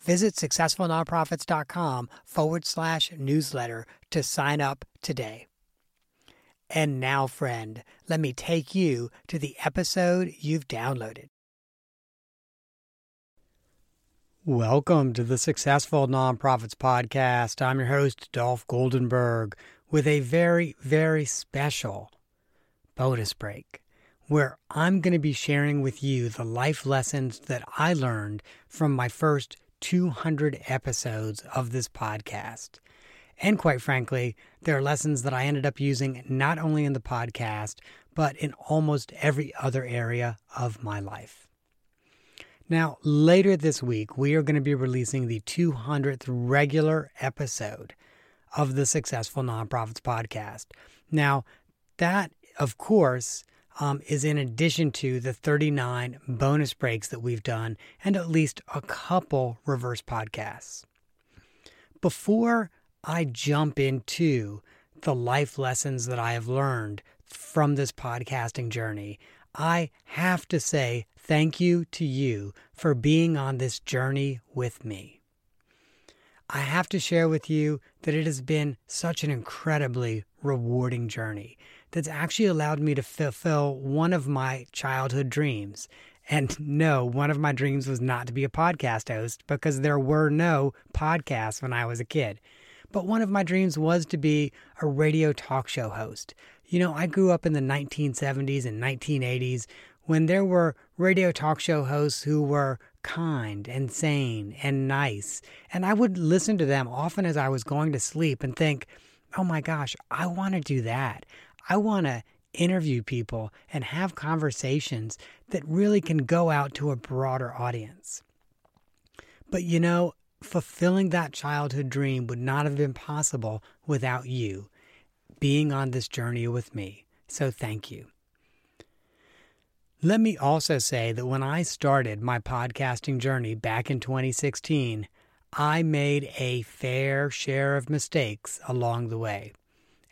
Visit successfulnonprofits.com forward slash newsletter to sign up today. And now, friend, let me take you to the episode you've downloaded. Welcome to the Successful Nonprofits Podcast. I'm your host, Dolph Goldenberg, with a very, very special bonus break where I'm going to be sharing with you the life lessons that I learned from my first 200 episodes of this podcast. And quite frankly, there are lessons that I ended up using not only in the podcast, but in almost every other area of my life. Now, later this week, we are going to be releasing the 200th regular episode of the Successful Nonprofits podcast. Now, that, of course, um, is in addition to the 39 bonus breaks that we've done and at least a couple reverse podcasts. Before I jump into the life lessons that I have learned from this podcasting journey, I have to say thank you to you for being on this journey with me. I have to share with you that it has been such an incredibly rewarding journey that's actually allowed me to fulfill one of my childhood dreams. And no, one of my dreams was not to be a podcast host because there were no podcasts when I was a kid. But one of my dreams was to be a radio talk show host. You know, I grew up in the 1970s and 1980s when there were radio talk show hosts who were kind and sane and nice. And I would listen to them often as I was going to sleep and think, oh my gosh, I want to do that. I want to interview people and have conversations that really can go out to a broader audience. But you know, fulfilling that childhood dream would not have been possible without you being on this journey with me. So thank you. Let me also say that when I started my podcasting journey back in 2016, I made a fair share of mistakes along the way.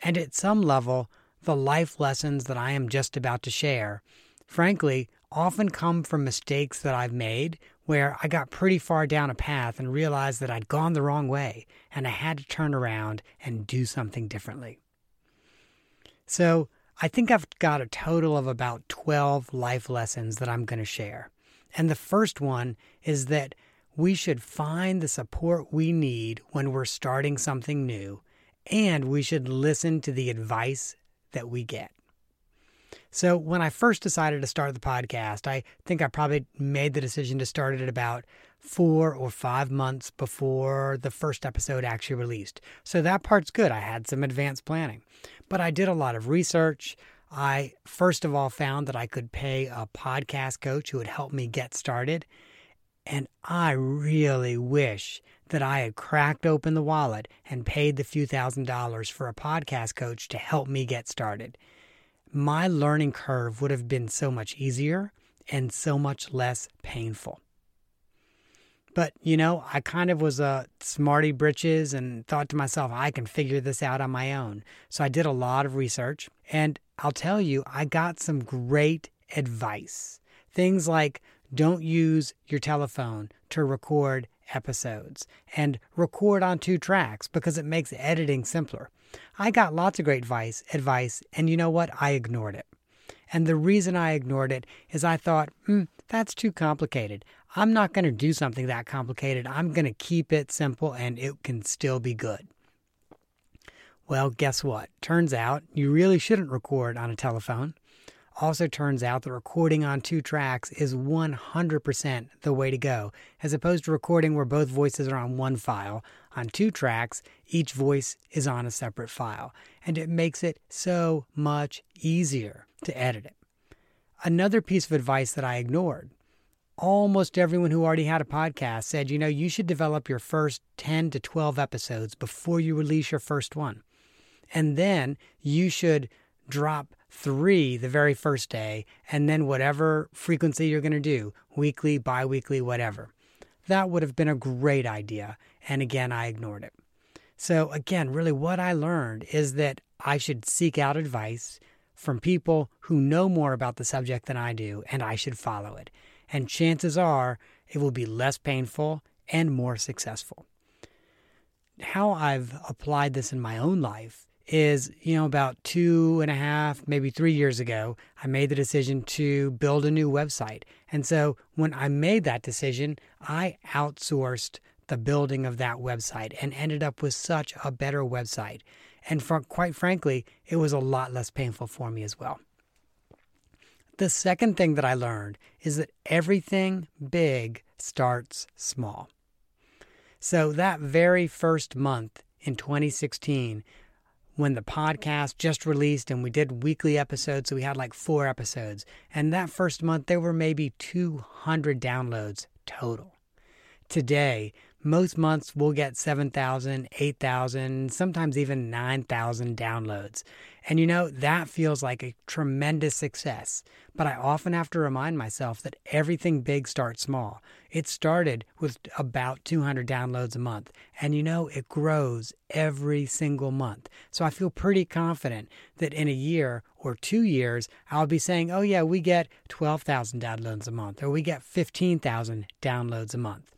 And at some level, the life lessons that I am just about to share, frankly, often come from mistakes that I've made where I got pretty far down a path and realized that I'd gone the wrong way and I had to turn around and do something differently. So, I think I've got a total of about 12 life lessons that I'm going to share. And the first one is that we should find the support we need when we're starting something new, and we should listen to the advice that we get. So, when I first decided to start the podcast, I think I probably made the decision to start it at about four or five months before the first episode actually released. So, that part's good. I had some advanced planning. But I did a lot of research. I, first of all, found that I could pay a podcast coach who would help me get started. And I really wish that I had cracked open the wallet and paid the few thousand dollars for a podcast coach to help me get started. My learning curve would have been so much easier and so much less painful. But, you know, I kind of was a smarty britches and thought to myself, I can figure this out on my own. So I did a lot of research. And I'll tell you, I got some great advice Things like don't use your telephone to record episodes and record on two tracks because it makes editing simpler. I got lots of great advice, advice, and you know what? I ignored it. And the reason I ignored it is I thought, hmm, that's too complicated. I'm not going to do something that complicated. I'm going to keep it simple and it can still be good. Well, guess what? Turns out you really shouldn't record on a telephone. Also, turns out that recording on two tracks is 100% the way to go, as opposed to recording where both voices are on one file. On two tracks, each voice is on a separate file, and it makes it so much easier to edit it. Another piece of advice that I ignored almost everyone who already had a podcast said, you know, you should develop your first 10 to 12 episodes before you release your first one. And then you should drop three the very first day, and then whatever frequency you're going to do weekly, bi weekly, whatever. That would have been a great idea. And again, I ignored it. So, again, really what I learned is that I should seek out advice from people who know more about the subject than I do, and I should follow it. And chances are it will be less painful and more successful. How I've applied this in my own life is, you know, about two and a half, maybe three years ago, I made the decision to build a new website. And so when I made that decision, I outsourced the building of that website and ended up with such a better website. And for, quite frankly, it was a lot less painful for me as well. The second thing that I learned is that everything big starts small. So that very first month in 2016, when the podcast just released and we did weekly episodes. So we had like four episodes. And that first month, there were maybe 200 downloads total. Today, most months we'll get 7,000, 8,000, sometimes even 9,000 downloads. And you know, that feels like a tremendous success. But I often have to remind myself that everything big starts small. It started with about 200 downloads a month. And you know, it grows every single month. So I feel pretty confident that in a year or two years, I'll be saying, oh, yeah, we get 12,000 downloads a month, or we get 15,000 downloads a month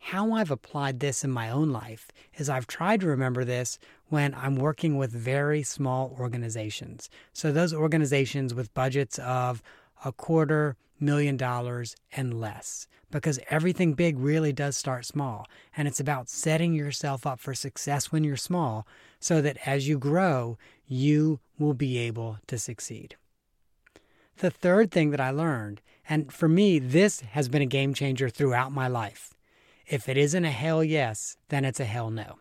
how I've applied this in my own life is I've tried to remember this when I'm working with very small organizations. So, those organizations with budgets of a quarter million dollars and less, because everything big really does start small. And it's about setting yourself up for success when you're small so that as you grow, you will be able to succeed. The third thing that I learned, and for me, this has been a game changer throughout my life if it isn't a hell yes, then it's a hell no.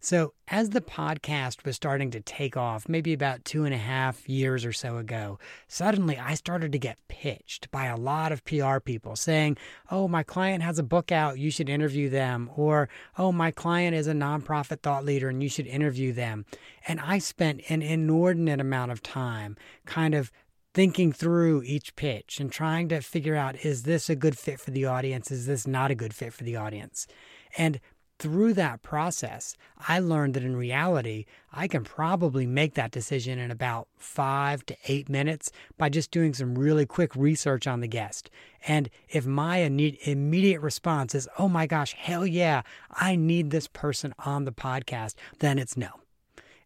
So, as the podcast was starting to take off, maybe about two and a half years or so ago, suddenly I started to get pitched by a lot of PR people saying, Oh, my client has a book out, you should interview them. Or, Oh, my client is a nonprofit thought leader and you should interview them. And I spent an inordinate amount of time kind of thinking through each pitch and trying to figure out is this a good fit for the audience? Is this not a good fit for the audience? And through that process, I learned that in reality, I can probably make that decision in about five to eight minutes by just doing some really quick research on the guest. And if my immediate response is, oh my gosh, hell yeah, I need this person on the podcast, then it's no.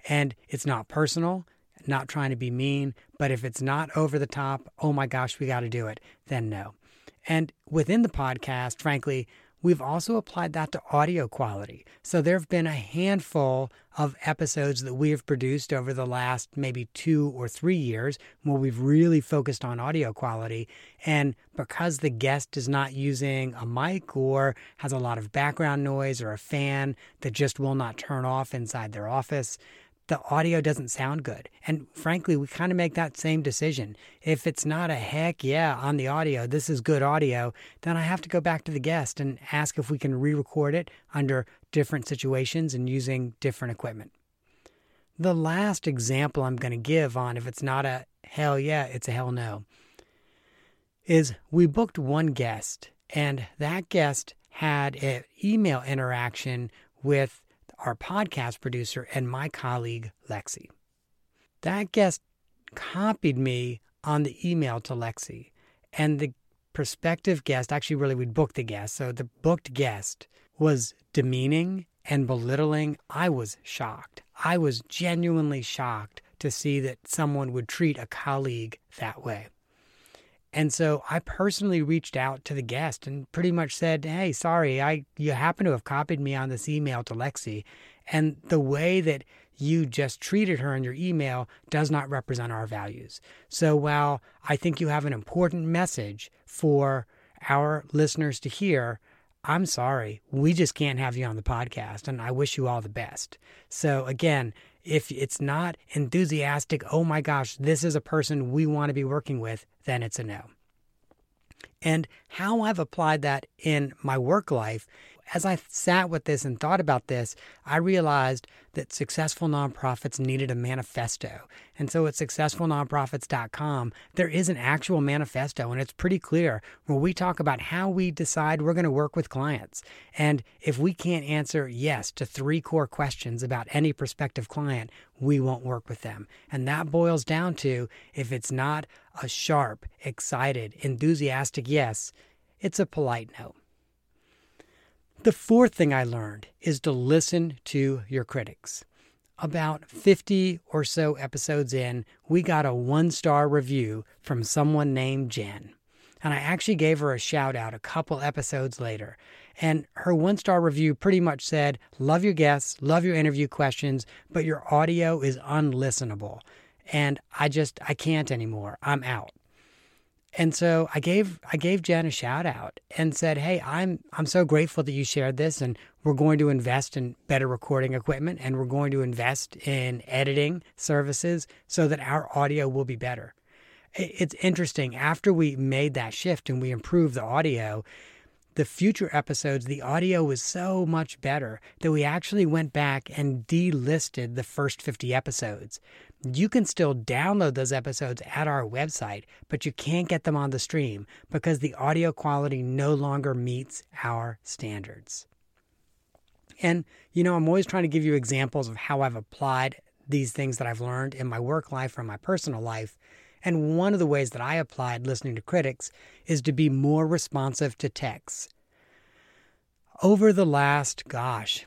And it's not personal not trying to be mean, but if it's not over the top, oh my gosh, we got to do it, then no. And within the podcast, frankly, we've also applied that to audio quality. So there have been a handful of episodes that we have produced over the last maybe two or three years where we've really focused on audio quality. And because the guest is not using a mic or has a lot of background noise or a fan that just will not turn off inside their office, the audio doesn't sound good. And frankly, we kind of make that same decision. If it's not a heck yeah on the audio, this is good audio, then I have to go back to the guest and ask if we can re record it under different situations and using different equipment. The last example I'm going to give on if it's not a hell yeah, it's a hell no, is we booked one guest, and that guest had an email interaction with our podcast producer, and my colleague, Lexi. That guest copied me on the email to Lexi. and the prospective guest actually really we'd booked the guest. So the booked guest was demeaning and belittling. I was shocked. I was genuinely shocked to see that someone would treat a colleague that way. And so I personally reached out to the guest and pretty much said, "Hey, sorry, I you happen to have copied me on this email to Lexi, and the way that you just treated her in your email does not represent our values. So while I think you have an important message for our listeners to hear, I'm sorry, we just can't have you on the podcast, and I wish you all the best. So, again, if it's not enthusiastic, oh my gosh, this is a person we want to be working with, then it's a no. And how I've applied that in my work life as I sat with this and thought about this, I realized that successful nonprofits needed a manifesto. And so at successfulnonprofits.com, there is an actual manifesto, and it's pretty clear where we talk about how we decide we're going to work with clients. And if we can't answer yes to three core questions about any prospective client, we won't work with them. And that boils down to if it's not a sharp, excited, enthusiastic yes, it's a polite no. The fourth thing I learned is to listen to your critics. About 50 or so episodes in, we got a one star review from someone named Jen. And I actually gave her a shout out a couple episodes later. And her one star review pretty much said, Love your guests, love your interview questions, but your audio is unlistenable. And I just, I can't anymore. I'm out. And so I gave I gave Jen a shout out and said, "Hey, I'm I'm so grateful that you shared this and we're going to invest in better recording equipment and we're going to invest in editing services so that our audio will be better." It's interesting after we made that shift and we improved the audio, the future episodes, the audio was so much better that we actually went back and delisted the first 50 episodes you can still download those episodes at our website, but you can't get them on the stream because the audio quality no longer meets our standards. And, you know, I'm always trying to give you examples of how I've applied these things that I've learned in my work life or my personal life. And one of the ways that I applied listening to critics is to be more responsive to texts. Over the last, gosh,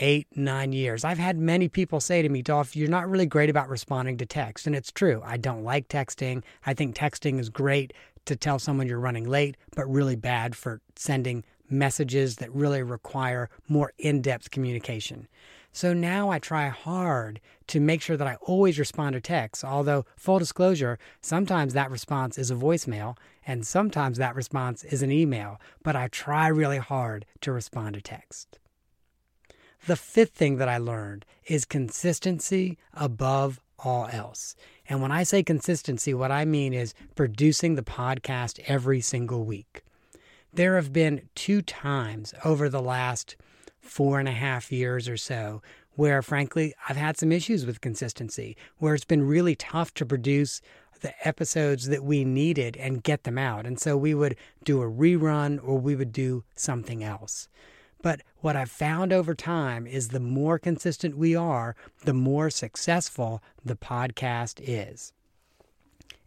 eight, nine years. I've had many people say to me, Dolph, you're not really great about responding to text. And it's true. I don't like texting. I think texting is great to tell someone you're running late, but really bad for sending messages that really require more in depth communication. So now I try hard to make sure that I always respond to texts. Although, full disclosure, sometimes that response is a voicemail and sometimes that response is an email, but I try really hard to respond to text. The fifth thing that I learned is consistency above all else. And when I say consistency, what I mean is producing the podcast every single week. There have been two times over the last four and a half years or so where, frankly, I've had some issues with consistency, where it's been really tough to produce the episodes that we needed and get them out. And so we would do a rerun or we would do something else. But what I've found over time is the more consistent we are, the more successful the podcast is.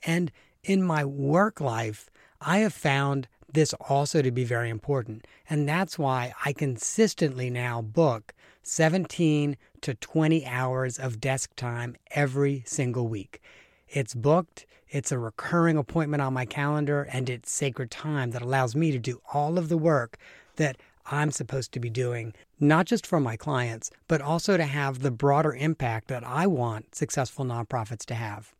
And in my work life, I have found this also to be very important. And that's why I consistently now book 17 to 20 hours of desk time every single week. It's booked, it's a recurring appointment on my calendar, and it's sacred time that allows me to do all of the work that I'm supposed to be doing, not just for my clients, but also to have the broader impact that I want successful nonprofits to have.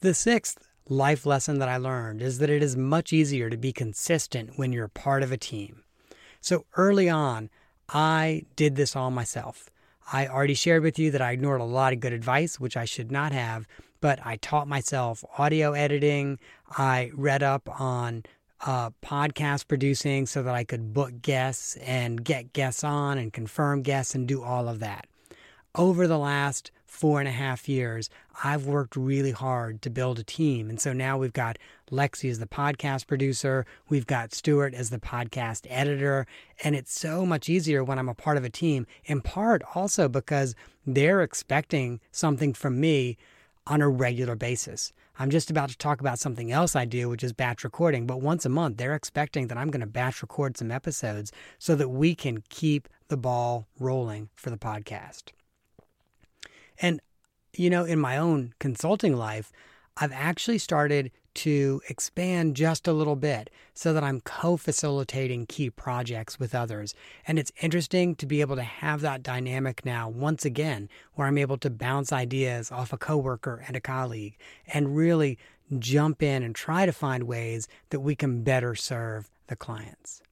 The sixth life lesson that I learned is that it is much easier to be consistent when you're part of a team. So early on, I did this all myself. I already shared with you that I ignored a lot of good advice, which I should not have, but I taught myself audio editing. I read up on uh, podcast producing so that I could book guests and get guests on and confirm guests and do all of that. Over the last four and a half years, I've worked really hard to build a team. And so now we've got Lexi as the podcast producer, we've got Stuart as the podcast editor. And it's so much easier when I'm a part of a team, in part also because they're expecting something from me on a regular basis. I'm just about to talk about something else I do, which is batch recording. But once a month, they're expecting that I'm going to batch record some episodes so that we can keep the ball rolling for the podcast. And, you know, in my own consulting life, I've actually started to expand just a little bit so that I'm co facilitating key projects with others. And it's interesting to be able to have that dynamic now, once again, where I'm able to bounce ideas off a coworker and a colleague and really jump in and try to find ways that we can better serve the clients.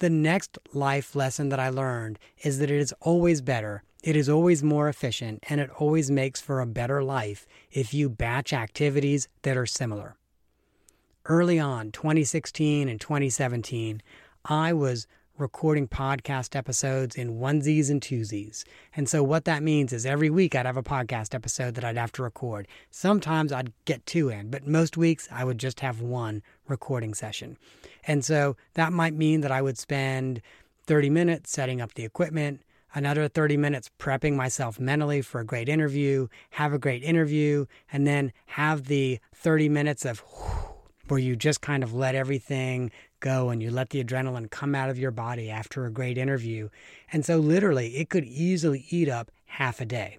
The next life lesson that I learned is that it is always better it is always more efficient and it always makes for a better life if you batch activities that are similar. Early on, 2016 and 2017, I was recording podcast episodes in onesies and twosies. And so, what that means is every week I'd have a podcast episode that I'd have to record. Sometimes I'd get two in, but most weeks I would just have one recording session. And so, that might mean that I would spend 30 minutes setting up the equipment, another 30 minutes prepping myself mentally for a great interview, have a great interview, and then have the 30 minutes of where you just kind of let everything go and you let the adrenaline come out of your body after a great interview. And so, literally, it could easily eat up half a day.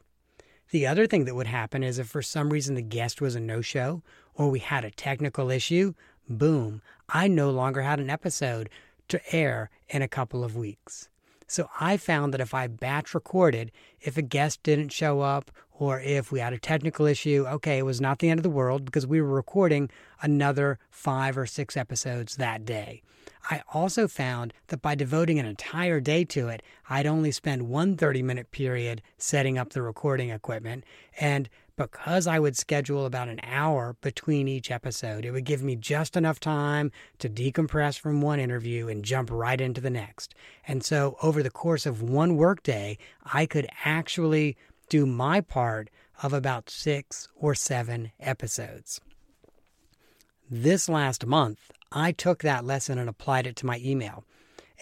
The other thing that would happen is if for some reason the guest was a no show or we had a technical issue, boom, I no longer had an episode to air in a couple of weeks. So I found that if I batch recorded, if a guest didn't show up or if we had a technical issue, okay, it was not the end of the world because we were recording another five or six episodes that day. I also found that by devoting an entire day to it, I'd only spend one 30 minute period setting up the recording equipment. And because I would schedule about an hour between each episode, it would give me just enough time to decompress from one interview and jump right into the next. And so, over the course of one workday, I could actually do my part of about six or seven episodes. This last month, I took that lesson and applied it to my email.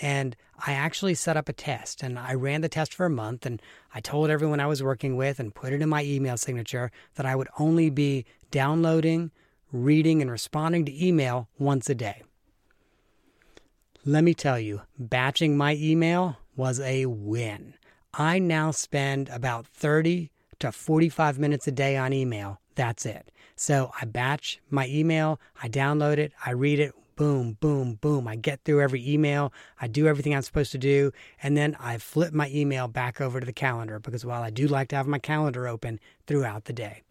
And I actually set up a test and I ran the test for a month and I told everyone I was working with and put it in my email signature that I would only be downloading, reading, and responding to email once a day. Let me tell you, batching my email was a win. I now spend about 30 to 45 minutes a day on email. That's it. So I batch my email, I download it, I read it boom, boom, boom. I get through every email, I do everything I'm supposed to do, and then I flip my email back over to the calendar because while I do like to have my calendar open throughout the day,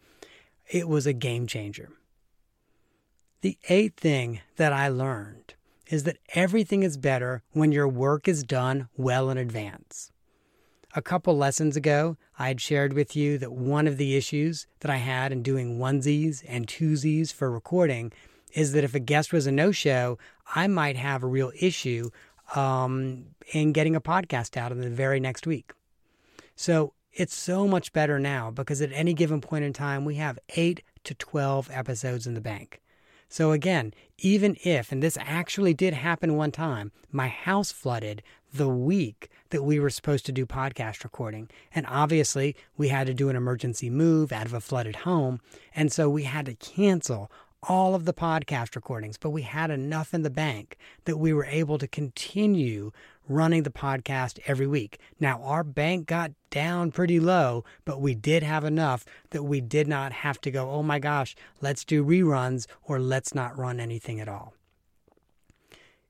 it was a game changer. The eighth thing that I learned is that everything is better when your work is done well in advance. A couple lessons ago, I had shared with you that one of the issues that I had in doing onesies and twosies for recording is that if a guest was a no show, I might have a real issue um, in getting a podcast out in the very next week. So it's so much better now because at any given point in time, we have eight to 12 episodes in the bank. So again, even if, and this actually did happen one time, my house flooded the week that we were supposed to do podcast recording. And obviously, we had to do an emergency move out of a flooded home. And so we had to cancel all of the podcast recordings, but we had enough in the bank that we were able to continue running the podcast every week. Now, our bank got down pretty low, but we did have enough that we did not have to go, oh my gosh, let's do reruns or let's not run anything at all.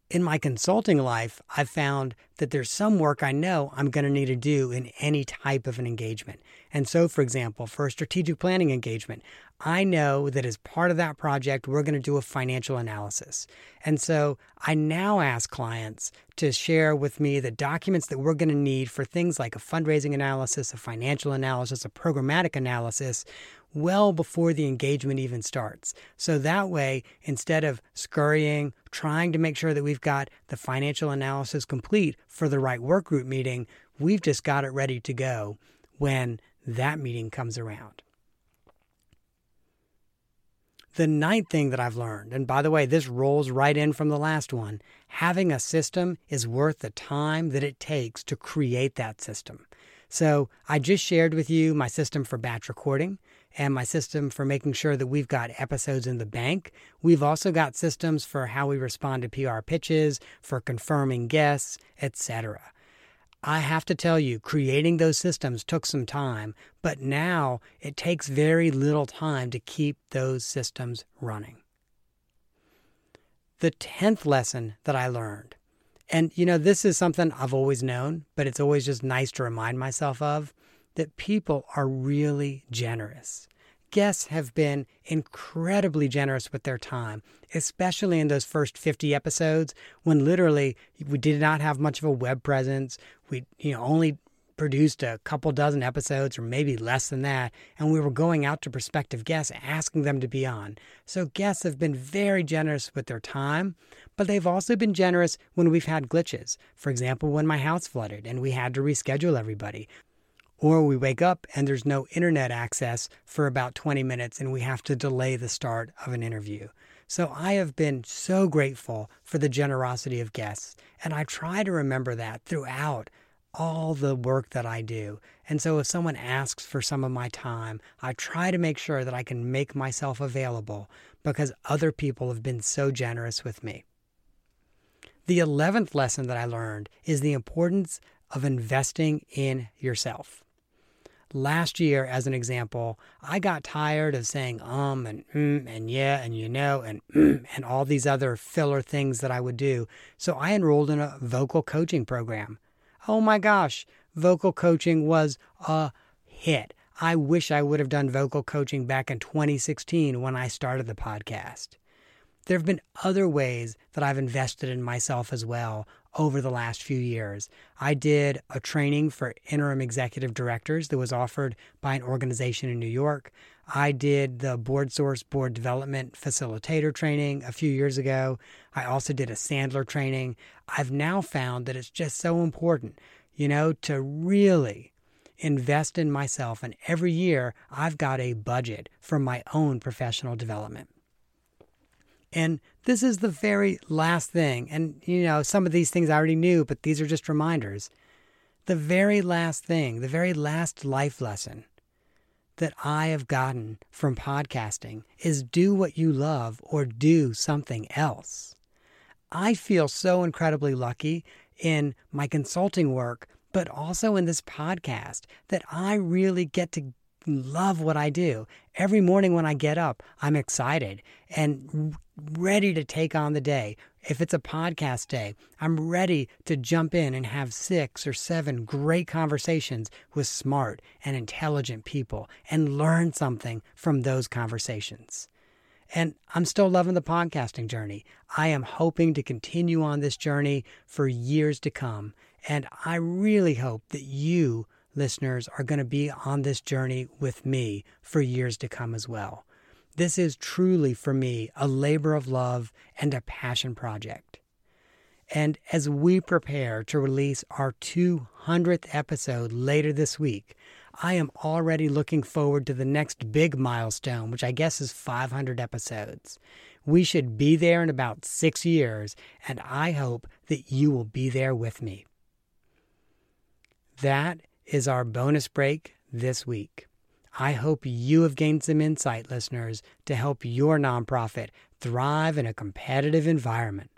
In my consulting life, I've found that there's some work I know I'm going to need to do in any type of an engagement. And so, for example, for a strategic planning engagement, I know that as part of that project, we're going to do a financial analysis. And so I now ask clients to share with me the documents that we're going to need for things like a fundraising analysis, a financial analysis, a programmatic analysis well before the engagement even starts. So that way, instead of scurrying, trying to make sure that we've got the financial analysis complete for the right work group meeting, we've just got it ready to go when that meeting comes around. The ninth thing that I've learned, and by the way, this rolls right in from the last one having a system is worth the time that it takes to create that system. So I just shared with you my system for batch recording. and my system for making sure that we've got episodes in the bank. We've also got systems for how we respond to PR pitches, for confirming guests, etc. I have to tell you, creating those systems took some time, but now it takes very little time to keep those systems running. The 10th lesson that I learned, and you know, this is something I've always known, but it's always just nice to remind myself of that people are really generous guests have been incredibly generous with their time, especially in those first 50 episodes when literally we did not have much of a web presence. We, you know, only produced a couple dozen episodes or maybe less than that, and we were going out to prospective guests asking them to be on. So guests have been very generous with their time, but they've also been generous when we've had glitches. For example, when my house flooded and we had to reschedule everybody. Or we wake up and there's no internet access for about 20 minutes and we have to delay the start of an interview. So I have been so grateful for the generosity of guests, and I try to remember that throughout all the work that I do. And so if someone asks for some of my time, I try to make sure that I can make myself available because other people have been so generous with me. The 11th lesson that I learned is the importance of investing in yourself last year, as an example, I got tired of saying um and mm and yeah and you know and mm and all these other filler things that I would do. So I enrolled in a vocal coaching program. Oh my gosh, vocal coaching was a hit. I wish I would have done vocal coaching back in 2016 when I started the podcast. There have been other ways that I've invested in myself as well over the last few years. I did a training for interim executive directors that was offered by an organization in New York. I did the Board Source Board Development Facilitator training a few years ago. I also did a Sandler training. I've now found that it's just so important, you know, to really invest in myself. And every year I've got a budget for my own professional development. And this is the very last thing. And, you know, some of these things I already knew, but these are just reminders. The very last thing, the very last life lesson that I have gotten from podcasting is do what you love or do something else. I feel so incredibly lucky in my consulting work, but also in this podcast that I really get to love what I do. Every morning when I get up, I'm excited and ready to take on the day. If it's a podcast day, I'm ready to jump in and have six or seven great conversations with smart and intelligent people and learn something from those conversations. And I'm still loving the podcasting journey. I am hoping to continue on this journey for years to come. And I really hope that you listeners are going to be on this journey with me for years to come as well. This is truly, for me, a labor of love and a passion project. And as we prepare to release our 200th episode later this week, I am already looking forward to the next big milestone, which I guess is 500 episodes. We should be there in about six years, and I hope that you will be there with me. That is our bonus break this week. I hope you have gained some insight, listeners, to help your nonprofit thrive in a competitive environment.